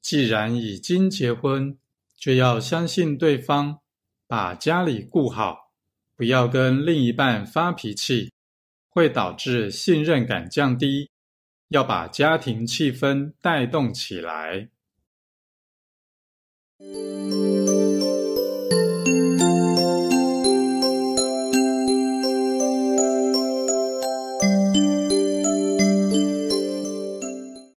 既然已经结婚就要相信对方把家里顾好不要跟另一半发脾气会导致信任感降低要把家庭气氛带动起来。